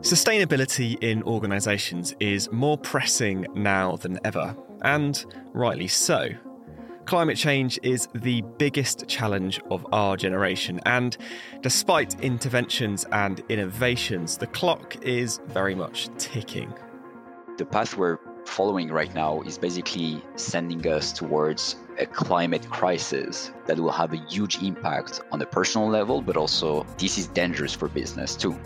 Sustainability in organisations is more pressing now than ever, and rightly so. Climate change is the biggest challenge of our generation, and despite interventions and innovations, the clock is very much ticking. The path we're following right now is basically sending us towards a climate crisis that will have a huge impact on the personal level, but also this is dangerous for business too.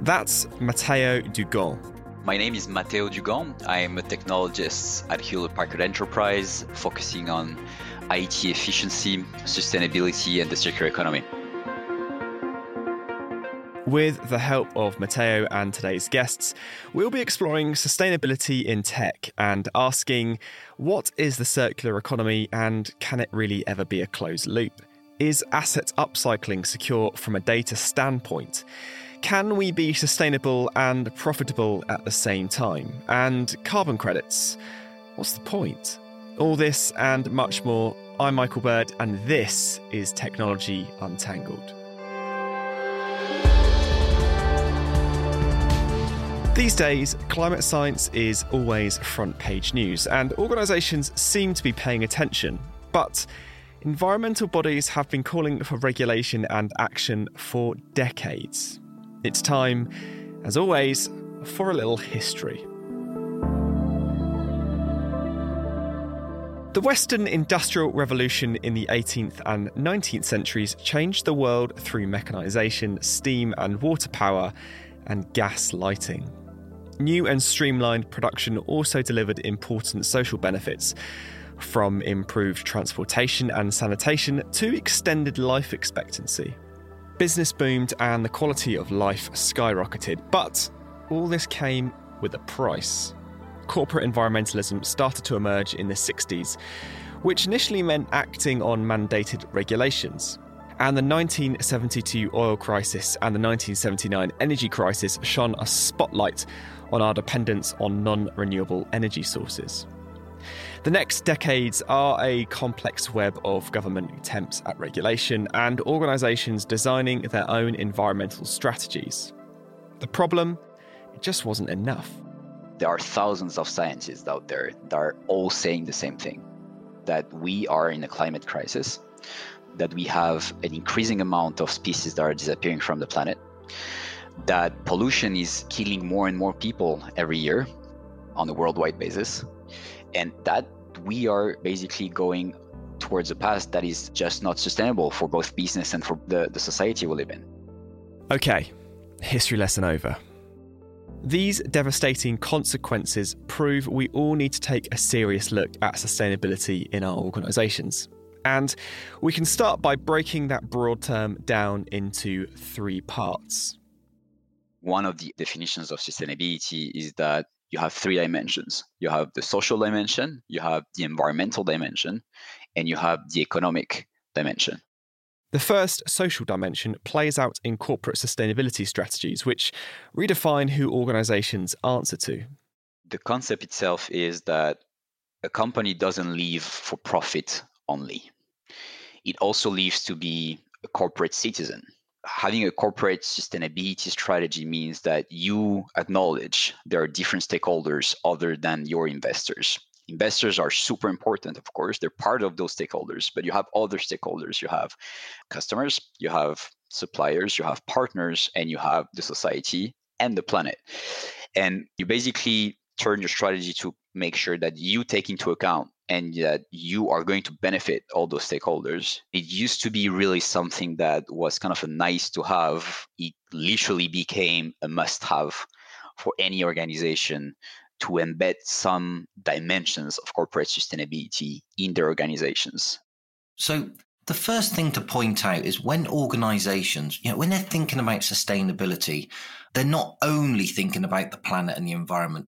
That's Matteo Dugan. My name is Matteo Dugan. I am a technologist at Hewlett Packard Enterprise, focusing on IT efficiency, sustainability, and the circular economy. With the help of Matteo and today's guests, we'll be exploring sustainability in tech and asking what is the circular economy and can it really ever be a closed loop? Is asset upcycling secure from a data standpoint? Can we be sustainable and profitable at the same time? And carbon credits? What's the point? All this and much more. I'm Michael Bird, and this is Technology Untangled. These days, climate science is always front page news, and organisations seem to be paying attention. But environmental bodies have been calling for regulation and action for decades. It's time, as always, for a little history. The Western Industrial Revolution in the 18th and 19th centuries changed the world through mechanisation, steam and water power, and gas lighting. New and streamlined production also delivered important social benefits, from improved transportation and sanitation to extended life expectancy. Business boomed and the quality of life skyrocketed, but all this came with a price. Corporate environmentalism started to emerge in the 60s, which initially meant acting on mandated regulations. And the 1972 oil crisis and the 1979 energy crisis shone a spotlight on our dependence on non renewable energy sources. The next decades are a complex web of government attempts at regulation and organisations designing their own environmental strategies. The problem? It just wasn't enough. There are thousands of scientists out there that are all saying the same thing that we are in a climate crisis, that we have an increasing amount of species that are disappearing from the planet, that pollution is killing more and more people every year on a worldwide basis, and that we are basically going towards a path that is just not sustainable for both business and for the, the society we live in. Okay, history lesson over. These devastating consequences prove we all need to take a serious look at sustainability in our organisations. And we can start by breaking that broad term down into three parts. One of the definitions of sustainability is that you have three dimensions. You have the social dimension you have the environmental dimension and you have the economic dimension. The first social dimension plays out in corporate sustainability strategies which redefine who organizations answer to. The concept itself is that a company doesn't live for profit only. It also lives to be a corporate citizen having a corporate sustainability strategy means that you acknowledge there are different stakeholders other than your investors. Investors are super important, of course, they're part of those stakeholders, but you have other stakeholders. You have customers, you have suppliers, you have partners, and you have the society and the planet. And you basically turn your strategy to make sure that you take into account and that you are going to benefit all those stakeholders. It used to be really something that was kind of a nice to have. It literally became a must have for any organization to embed some dimensions of corporate sustainability in their organizations. So, the first thing to point out is when organizations, you know, when they're thinking about sustainability, they're not only thinking about the planet and the environment,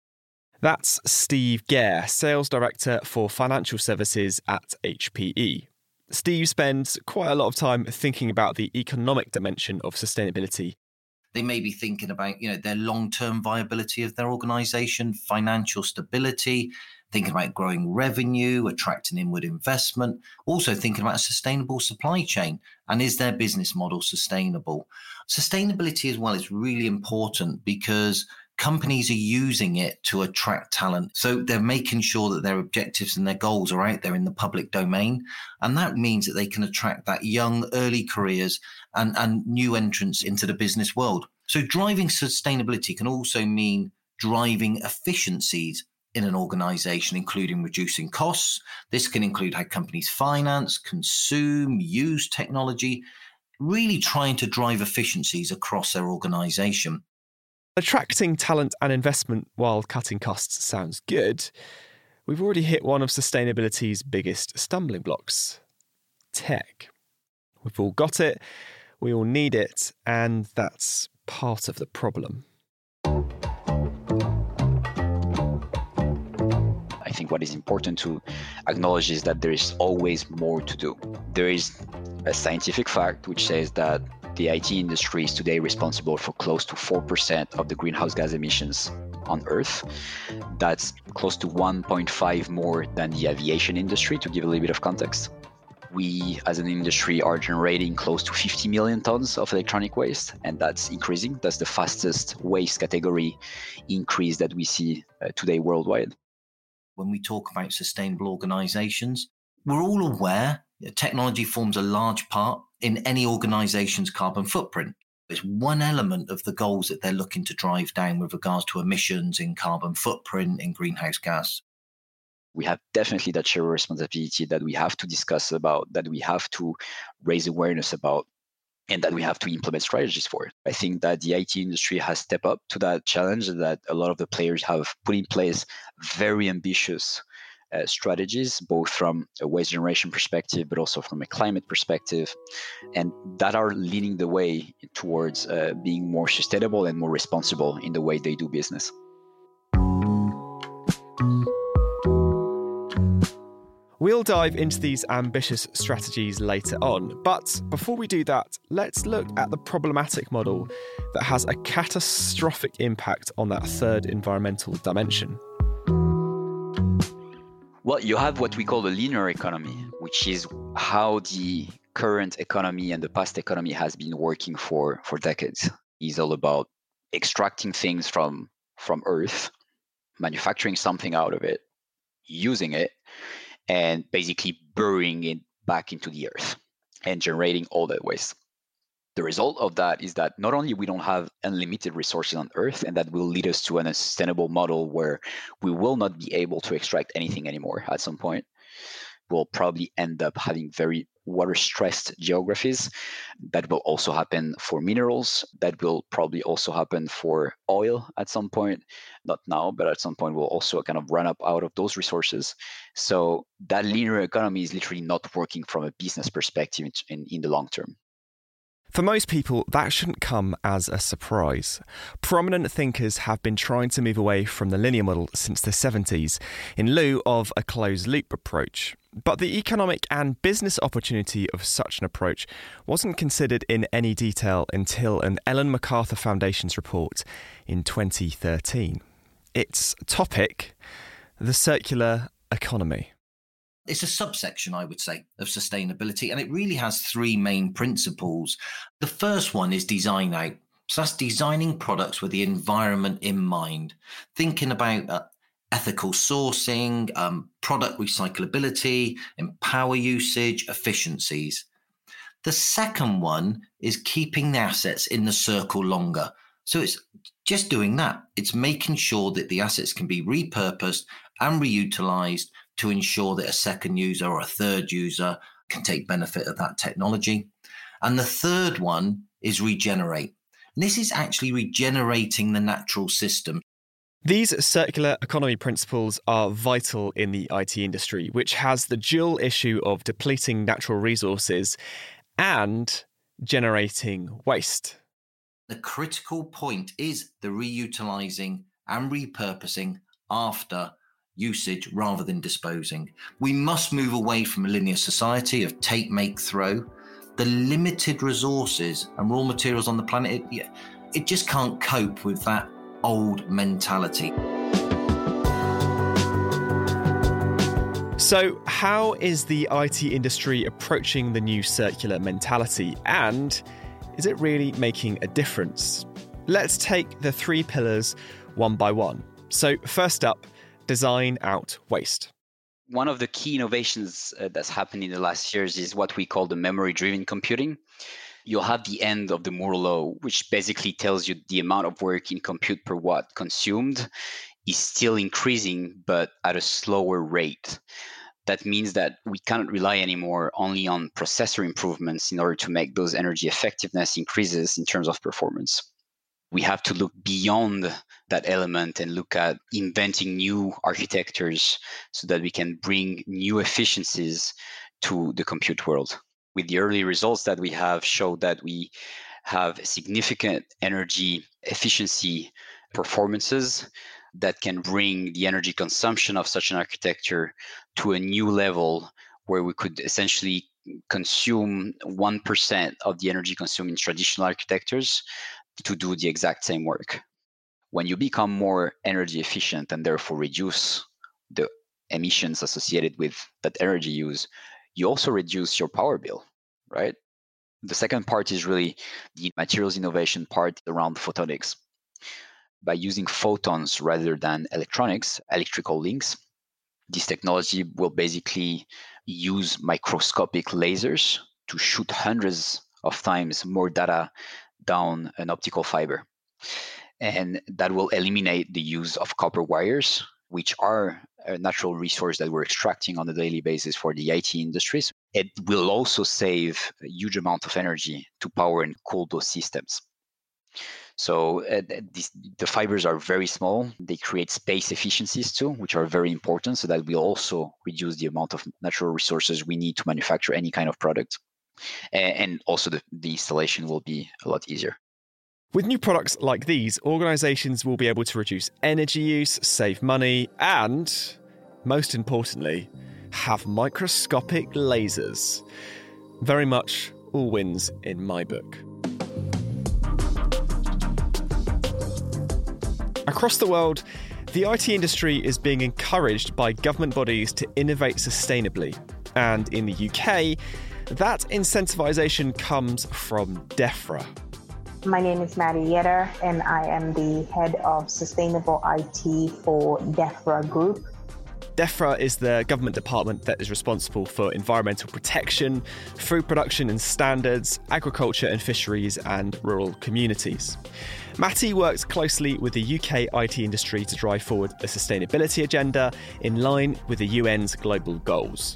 that's Steve Gare, Sales Director for Financial Services at HPE. Steve spends quite a lot of time thinking about the economic dimension of sustainability. They may be thinking about, you know, their long-term viability of their organization, financial stability, thinking about growing revenue, attracting inward investment, also thinking about a sustainable supply chain and is their business model sustainable? Sustainability as well is really important because companies are using it to attract talent. So they're making sure that their objectives and their goals are out there in the public domain. And that means that they can attract that young, early careers and, and new entrants into the business world. So driving sustainability can also mean driving efficiencies in an organization, including reducing costs. This can include how companies finance, consume, use technology, really trying to drive efficiencies across their organization. Attracting talent and investment while cutting costs sounds good. We've already hit one of sustainability's biggest stumbling blocks tech. We've all got it, we all need it, and that's part of the problem. I think what is important to acknowledge is that there is always more to do. There is a scientific fact which says that the IT industry is today responsible for close to 4% of the greenhouse gas emissions on Earth. That's close to 1.5 more than the aviation industry, to give a little bit of context. We, as an industry, are generating close to 50 million tons of electronic waste, and that's increasing. That's the fastest waste category increase that we see uh, today worldwide. When we talk about sustainable organizations, we're all aware that technology forms a large part in any organization's carbon footprint. It's one element of the goals that they're looking to drive down with regards to emissions in carbon footprint in greenhouse gas. We have definitely that shared responsibility that we have to discuss about, that we have to raise awareness about, and that we have to implement strategies for. I think that the IT industry has stepped up to that challenge, that a lot of the players have put in place very ambitious uh, strategies, both from a waste generation perspective, but also from a climate perspective, and that are leading the way towards uh, being more sustainable and more responsible in the way they do business. We'll dive into these ambitious strategies later on, but before we do that, let's look at the problematic model that has a catastrophic impact on that third environmental dimension. Well, you have what we call the linear economy, which is how the current economy and the past economy has been working for for decades. It's all about extracting things from from Earth, manufacturing something out of it, using it, and basically burying it back into the earth and generating all that waste. The result of that is that not only we don't have unlimited resources on Earth, and that will lead us to an unsustainable model where we will not be able to extract anything anymore at some point. We'll probably end up having very water stressed geographies. That will also happen for minerals. That will probably also happen for oil at some point. Not now, but at some point we'll also kind of run up out of those resources. So that linear economy is literally not working from a business perspective in, in the long term. For most people, that shouldn't come as a surprise. Prominent thinkers have been trying to move away from the linear model since the 70s in lieu of a closed loop approach. But the economic and business opportunity of such an approach wasn't considered in any detail until an Ellen MacArthur Foundation's report in 2013. Its topic the circular economy. It's a subsection, I would say, of sustainability, and it really has three main principles. The first one is design out. So that's designing products with the environment in mind, thinking about uh, ethical sourcing, um, product recyclability, empower usage, efficiencies. The second one is keeping the assets in the circle longer. So it's just doing that. It's making sure that the assets can be repurposed and reutilized to ensure that a second user or a third user can take benefit of that technology. And the third one is regenerate. And this is actually regenerating the natural system. These circular economy principles are vital in the IT industry, which has the dual issue of depleting natural resources and generating waste. The critical point is the reutilizing and repurposing after usage rather than disposing. We must move away from a linear society of take, make, throw. The limited resources and raw materials on the planet, it, it just can't cope with that old mentality. So, how is the IT industry approaching the new circular mentality? And is it really making a difference? Let's take the three pillars one by one. So, first up, design out waste. One of the key innovations uh, that's happened in the last years is what we call the memory driven computing. You'll have the end of the Moore law, which basically tells you the amount of work in compute per watt consumed is still increasing, but at a slower rate. That means that we cannot rely anymore only on processor improvements in order to make those energy effectiveness increases in terms of performance we have to look beyond that element and look at inventing new architectures so that we can bring new efficiencies to the compute world. With the early results that we have showed that we have significant energy efficiency performances that can bring the energy consumption of such an architecture to a new level where we could essentially consume 1% of the energy consumed in traditional architectures to do the exact same work. When you become more energy efficient and therefore reduce the emissions associated with that energy use, you also reduce your power bill, right? The second part is really the materials innovation part around photonics. By using photons rather than electronics, electrical links, this technology will basically use microscopic lasers to shoot hundreds of times more data down an optical fiber. And that will eliminate the use of copper wires, which are a natural resource that we're extracting on a daily basis for the IT industries. It will also save a huge amount of energy to power and cool those systems. So uh, the fibers are very small. They create space efficiencies too, which are very important. So that will also reduce the amount of natural resources we need to manufacture any kind of product and also the, the installation will be a lot easier. With new products like these, organizations will be able to reduce energy use, save money, and, most importantly, have microscopic lasers. Very much all wins in my book. Across the world, the IT industry is being encouraged by government bodies to innovate sustainably. And in the UK, that incentivization comes from DEFRA. My name is Maddie Yetter, and I am the head of sustainable IT for DEFRA Group. DEFRA is the government department that is responsible for environmental protection, food production and standards, agriculture and fisheries, and rural communities. Matty works closely with the UK IT industry to drive forward a sustainability agenda in line with the UN's global goals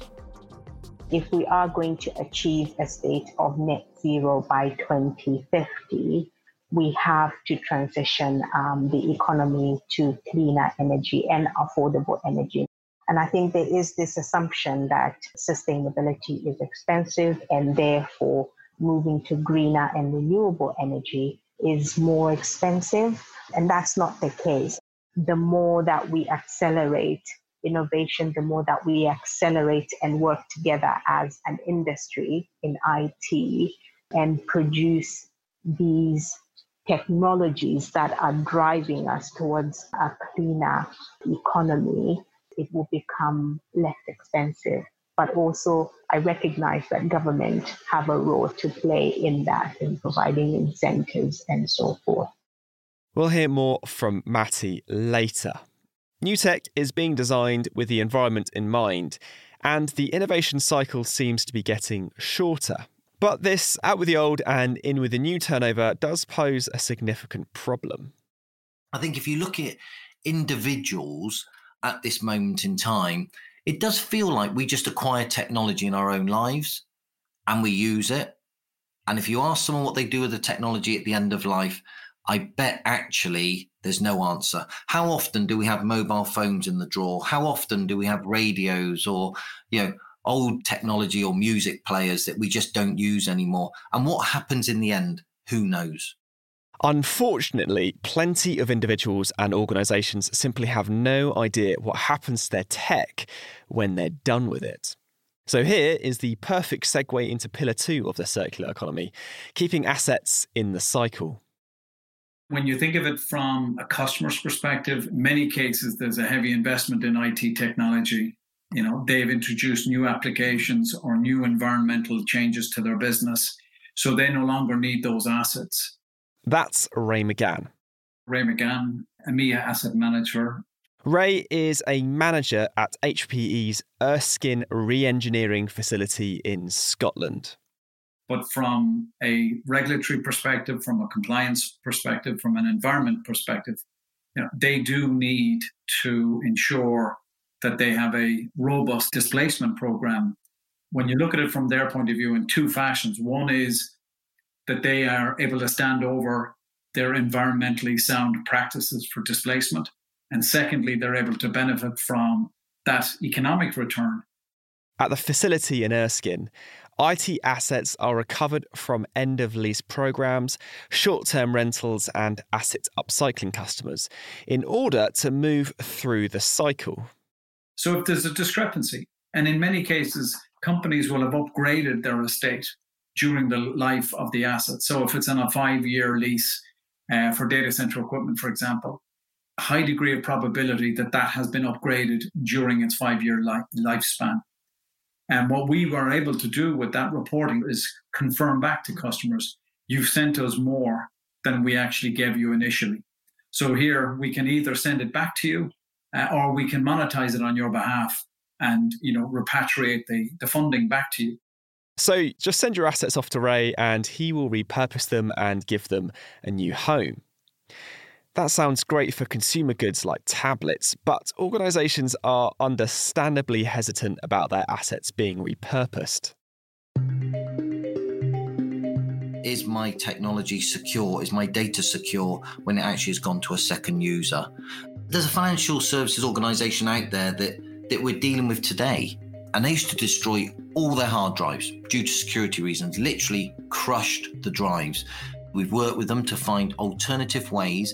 if we are going to achieve a state of net zero by 2050, we have to transition um, the economy to cleaner energy and affordable energy. And I think there is this assumption that sustainability is expensive and therefore moving to greener and renewable energy is more expensive. And that's not the case. The more that we accelerate innovation, the more that we accelerate and work together as an industry in IT and produce these technologies that are driving us towards a cleaner economy, it will become less expensive. But also, I recognize that government have a role to play in that, in providing incentives and so forth. We'll hear more from Matty later. New tech is being designed with the environment in mind, and the innovation cycle seems to be getting shorter. But this out with the old and in with the new turnover does pose a significant problem. I think if you look at individuals at this moment in time, it does feel like we just acquire technology in our own lives and we use it. And if you ask someone what they do with the technology at the end of life, I bet actually there's no answer. How often do we have mobile phones in the drawer? How often do we have radios or, you know, old technology or music players that we just don't use anymore? And what happens in the end? Who knows? Unfortunately, plenty of individuals and organisations simply have no idea what happens to their tech when they're done with it. So, here is the perfect segue into pillar two of the circular economy keeping assets in the cycle. When you think of it from a customer's perspective, in many cases there's a heavy investment in IT technology. You know, they've introduced new applications or new environmental changes to their business. So they no longer need those assets. That's Ray McGann. Ray McGann, EMEA asset manager. Ray is a manager at HPE's Erskine re-engineering facility in Scotland. But from a regulatory perspective, from a compliance perspective, from an environment perspective, you know, they do need to ensure that they have a robust displacement program. When you look at it from their point of view in two fashions, one is that they are able to stand over their environmentally sound practices for displacement. And secondly, they're able to benefit from that economic return. At the facility in Erskine, IT assets are recovered from end of lease programs, short term rentals, and asset upcycling customers in order to move through the cycle. So, if there's a discrepancy, and in many cases, companies will have upgraded their estate during the life of the asset. So, if it's on a five year lease uh, for data center equipment, for example, high degree of probability that that has been upgraded during its five year li- lifespan. And what we were able to do with that reporting is confirm back to customers, you've sent us more than we actually gave you initially. So here we can either send it back to you uh, or we can monetize it on your behalf and you know repatriate the, the funding back to you. So just send your assets off to Ray and he will repurpose them and give them a new home. That sounds great for consumer goods like tablets, but organisations are understandably hesitant about their assets being repurposed. Is my technology secure? Is my data secure when it actually has gone to a second user? There's a financial services organisation out there that, that we're dealing with today, and they used to destroy all their hard drives due to security reasons, literally crushed the drives. We've worked with them to find alternative ways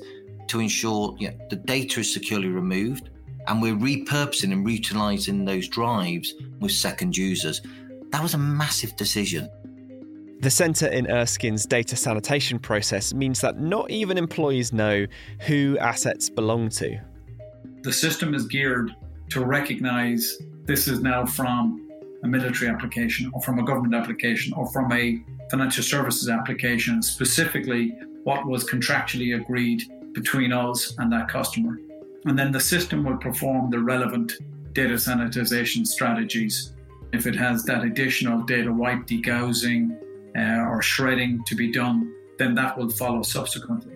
to ensure you know, the data is securely removed and we're repurposing and reutilizing those drives with second users. That was a massive decision. The centre in Erskine's data sanitation process means that not even employees know who assets belong to. The system is geared to recognize this is now from a military application or from a government application or from a financial services application, specifically what was contractually agreed between us and that customer. And then the system will perform the relevant data sanitization strategies. If it has that additional data wipe degaussing uh, or shredding to be done, then that will follow subsequently.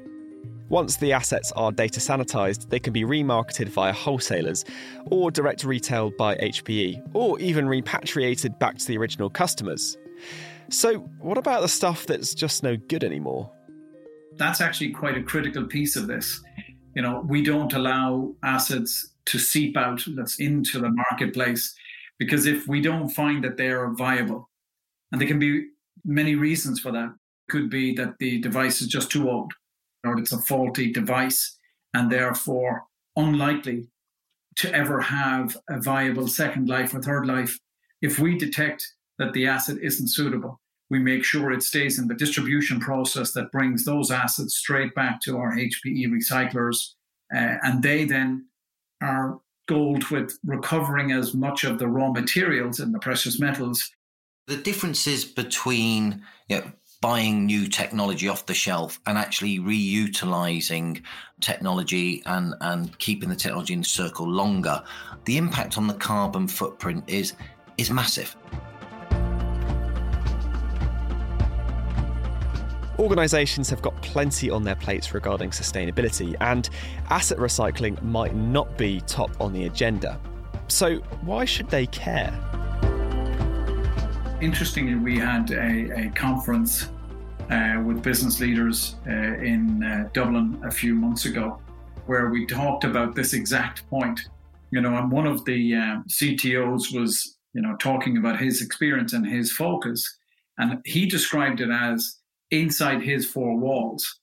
Once the assets are data sanitized, they can be remarketed via wholesalers or direct retail by HPE, or even repatriated back to the original customers. So, what about the stuff that's just no good anymore? that's actually quite a critical piece of this. You know, we don't allow assets to seep out that's into the marketplace because if we don't find that they are viable, and there can be many reasons for that. Could be that the device is just too old, or it's a faulty device, and therefore unlikely to ever have a viable second life or third life. If we detect that the asset isn't suitable, we make sure it stays in the distribution process that brings those assets straight back to our HPE recyclers. Uh, and they then are gold with recovering as much of the raw materials and the precious metals. The differences between you know, buying new technology off the shelf and actually reutilizing technology and, and keeping the technology in the circle longer, the impact on the carbon footprint is is massive. Organisations have got plenty on their plates regarding sustainability, and asset recycling might not be top on the agenda. So, why should they care? Interestingly, we had a, a conference uh, with business leaders uh, in uh, Dublin a few months ago where we talked about this exact point. You know, and one of the uh, CTOs was, you know, talking about his experience and his focus, and he described it as inside his four walls.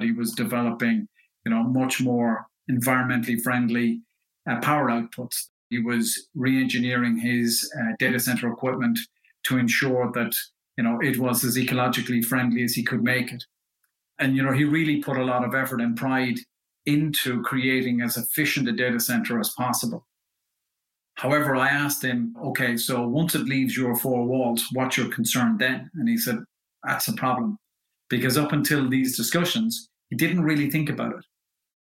He was developing, you know, much more environmentally friendly uh, power outputs. He was re-engineering his uh, data center equipment to ensure that you know it was as ecologically friendly as he could make it. And you know, he really put a lot of effort and pride into creating as efficient a data center as possible. However, I asked him, okay, so once it leaves your four walls, what's your concern then? And he said, That's a problem. Because up until these discussions, he didn't really think about it.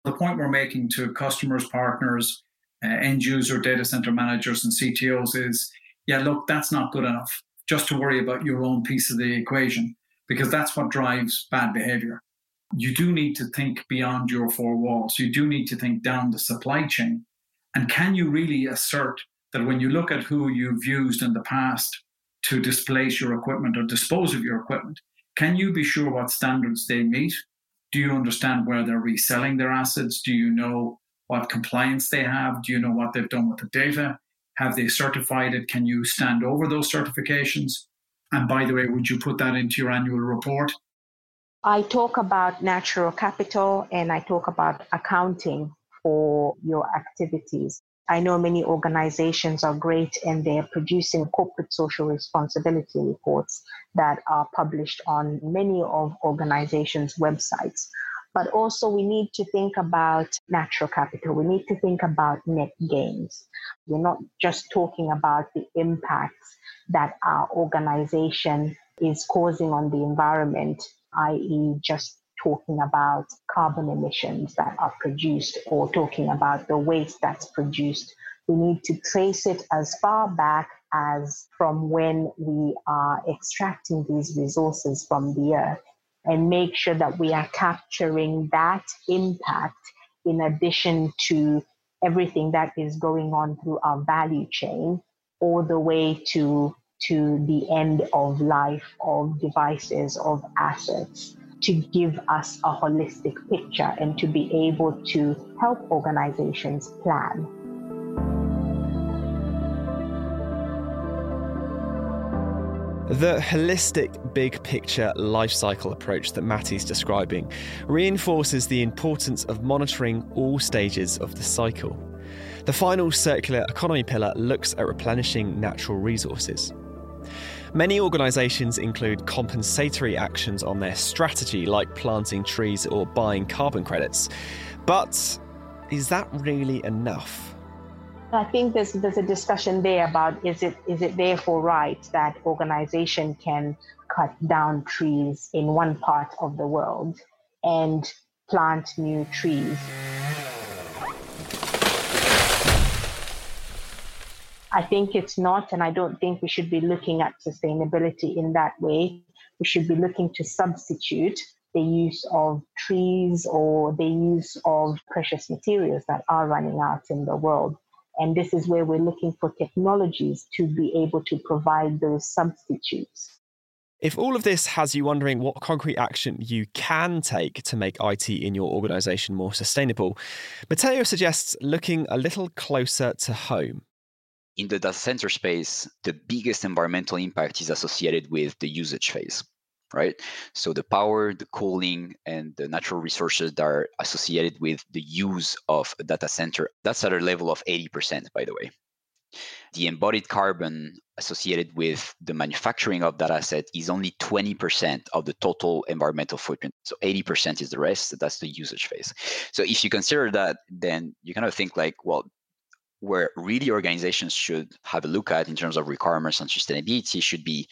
The point we're making to customers, partners, uh, end user data center managers, and CTOs is yeah, look, that's not good enough just to worry about your own piece of the equation, because that's what drives bad behavior. You do need to think beyond your four walls. You do need to think down the supply chain. And can you really assert that when you look at who you've used in the past to displace your equipment or dispose of your equipment, can you be sure what standards they meet? Do you understand where they're reselling their assets? Do you know what compliance they have? Do you know what they've done with the data? Have they certified it? Can you stand over those certifications? And by the way, would you put that into your annual report? I talk about natural capital and I talk about accounting for your activities. I know many organizations are great and they're producing corporate social responsibility reports that are published on many of organizations' websites. But also we need to think about natural capital. We need to think about net gains. We're not just talking about the impacts that our organization is causing on the environment, i.e., just talking about carbon emissions that are produced or talking about the waste that's produced. We need to trace it as far back as from when we are extracting these resources from the earth and make sure that we are capturing that impact in addition to everything that is going on through our value chain all the way to to the end of life of devices of assets to give us a holistic picture and to be able to help organizations plan. The holistic big picture life cycle approach that Matty's describing reinforces the importance of monitoring all stages of the cycle. The final circular economy pillar looks at replenishing natural resources. Many organisations include compensatory actions on their strategy, like planting trees or buying carbon credits. But is that really enough? I think there's there's a discussion there about is it is it therefore right that organization can cut down trees in one part of the world and plant new trees I think it's not, and I don't think we should be looking at sustainability in that way. We should be looking to substitute the use of trees or the use of precious materials that are running out in the world. And this is where we're looking for technologies to be able to provide those substitutes. If all of this has you wondering what concrete action you can take to make IT in your organisation more sustainable, Matteo suggests looking a little closer to home in the data center space, the biggest environmental impact is associated with the usage phase, right? So the power, the cooling, and the natural resources that are associated with the use of a data center, that's at a level of 80%, by the way. The embodied carbon associated with the manufacturing of that asset is only 20% of the total environmental footprint. So 80% is the rest. That's the usage phase. So if you consider that, then you kind of think like, well, where really organizations should have a look at in terms of requirements on sustainability should be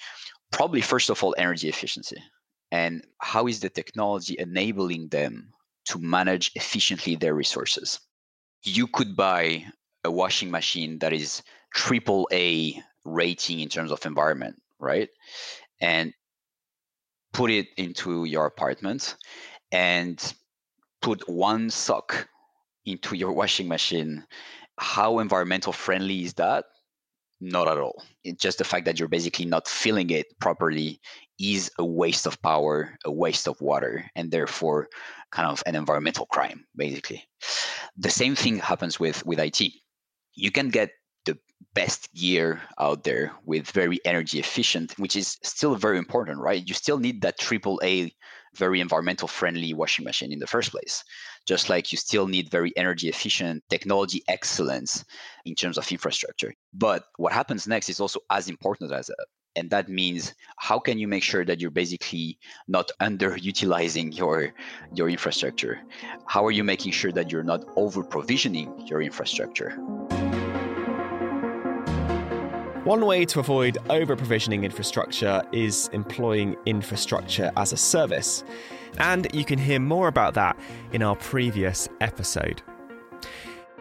probably first of all energy efficiency and how is the technology enabling them to manage efficiently their resources you could buy a washing machine that is triple a rating in terms of environment right and put it into your apartment and put one sock into your washing machine how environmental friendly is that? Not at all. Just the fact that you're basically not filling it properly is a waste of power, a waste of water, and therefore kind of an environmental crime, basically. The same thing happens with, with IT. You can get the best gear out there with very energy efficient, which is still very important, right? You still need that triple A, very environmental friendly washing machine in the first place just like you still need very energy efficient technology excellence in terms of infrastructure. But what happens next is also as important as that. And that means how can you make sure that you're basically not underutilizing your your infrastructure? How are you making sure that you're not over provisioning your infrastructure? One way to avoid over provisioning infrastructure is employing infrastructure as a service. And you can hear more about that in our previous episode.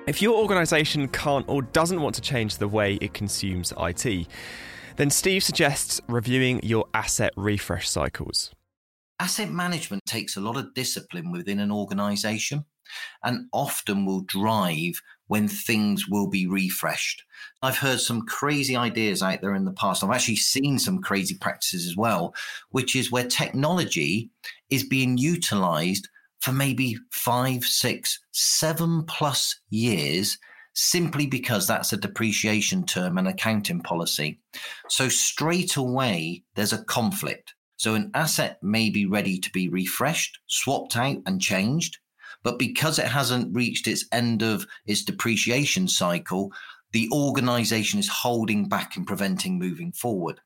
If your organisation can't or doesn't want to change the way it consumes IT, then Steve suggests reviewing your asset refresh cycles. Asset management takes a lot of discipline within an organisation and often will drive when things will be refreshed. I've heard some crazy ideas out there in the past. I've actually seen some crazy practices as well, which is where technology is being utilized for maybe five, six, seven plus years simply because that's a depreciation term and accounting policy. So straight away, there's a conflict. So an asset may be ready to be refreshed, swapped out, and changed. But because it hasn't reached its end of its depreciation cycle, the organization is holding back and preventing moving forward.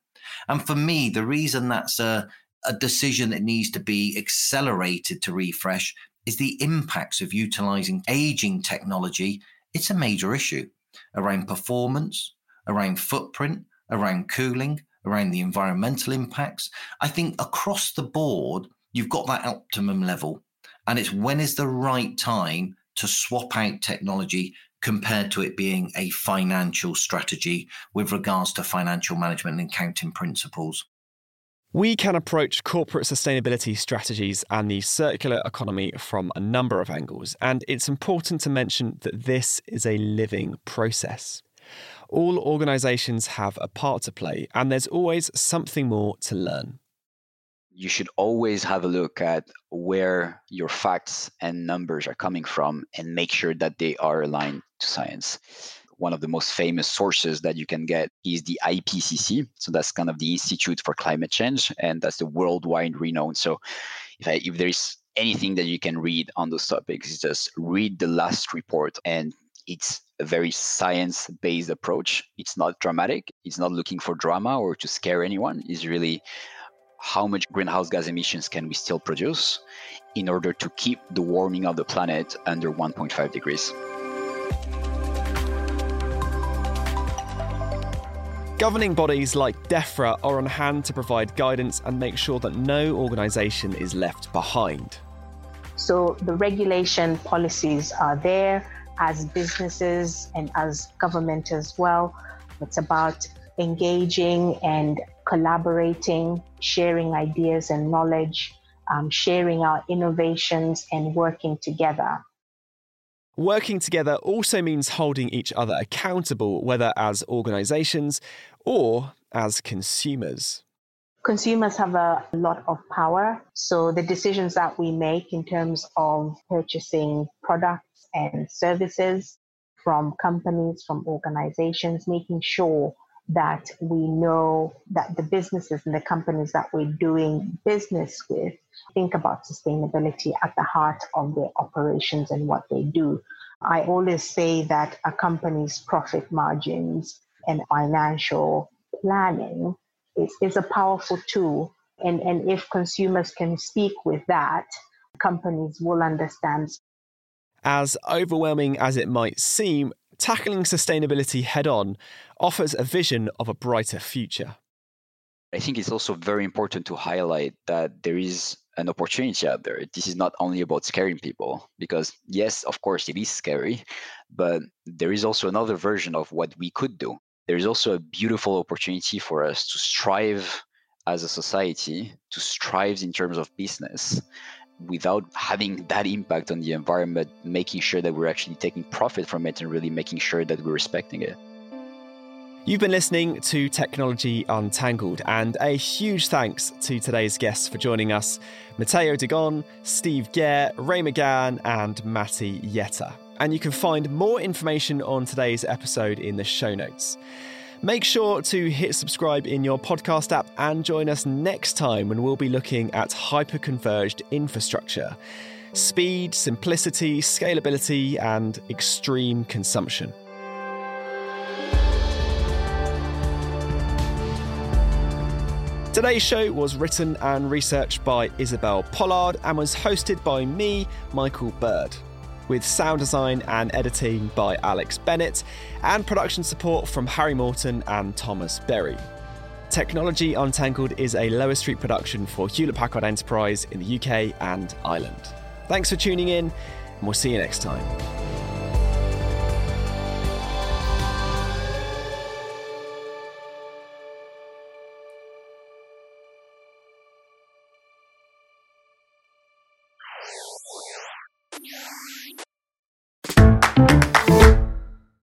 And for me, the reason that's a, a decision that needs to be accelerated to refresh is the impacts of utilizing aging technology. It's a major issue around performance, around footprint, around cooling, around the environmental impacts. I think across the board, you've got that optimum level. And it's when is the right time to swap out technology compared to it being a financial strategy with regards to financial management and accounting principles. We can approach corporate sustainability strategies and the circular economy from a number of angles, and it's important to mention that this is a living process. All organisations have a part to play, and there's always something more to learn you should always have a look at where your facts and numbers are coming from and make sure that they are aligned to science. One of the most famous sources that you can get is the IPCC. So that's kind of the Institute for Climate Change, and that's the worldwide renowned. So if, I, if there is anything that you can read on those topics, just read the last report and it's a very science based approach. It's not dramatic. It's not looking for drama or to scare anyone. It's really how much greenhouse gas emissions can we still produce in order to keep the warming of the planet under 1.5 degrees. Governing bodies like DEFRA are on hand to provide guidance and make sure that no organisation is left behind. So the regulation policies are there as businesses and as government as well. It's about engaging and collaborating, sharing ideas and knowledge, um, sharing our innovations, and working together. Working together also means holding each other accountable, whether as organizations or as consumers. Consumers have a lot of power. So, the decisions that we make in terms of purchasing products and services from companies, from organizations, making sure that we know that the businesses and the companies that we're doing business with think about sustainability at the heart of their operations and what they do. I always say that a company's profit margins and financial planning is, is a powerful tool. And, and if consumers can speak with that, companies will understand. As overwhelming as it might seem, tackling sustainability head on offers a vision of a brighter future. I think it's also very important to highlight that there is an opportunity out there. This is not only about scaring people, because yes, of course, it is scary, but there is also another version of what we could do. There is also a beautiful opportunity for us to strive as a society, to strive in terms of business, without having that impact on the environment, making sure that we're actually taking profit from it and really making sure that we're respecting it. You've been listening to Technology Untangled, and a huge thanks to today's guests for joining us Matteo Degon, Steve Gare, Ray McGann, and Matti Yetta. And you can find more information on today's episode in the show notes. Make sure to hit subscribe in your podcast app and join us next time when we'll be looking at hyper-converged infrastructure speed, simplicity, scalability, and extreme consumption. Today's show was written and researched by Isabel Pollard and was hosted by me, Michael Bird. With sound design and editing by Alex Bennett, and production support from Harry Morton and Thomas Berry. Technology Untangled is a Lower Street production for Hewlett Packard Enterprise in the UK and Ireland. Thanks for tuning in, and we'll see you next time.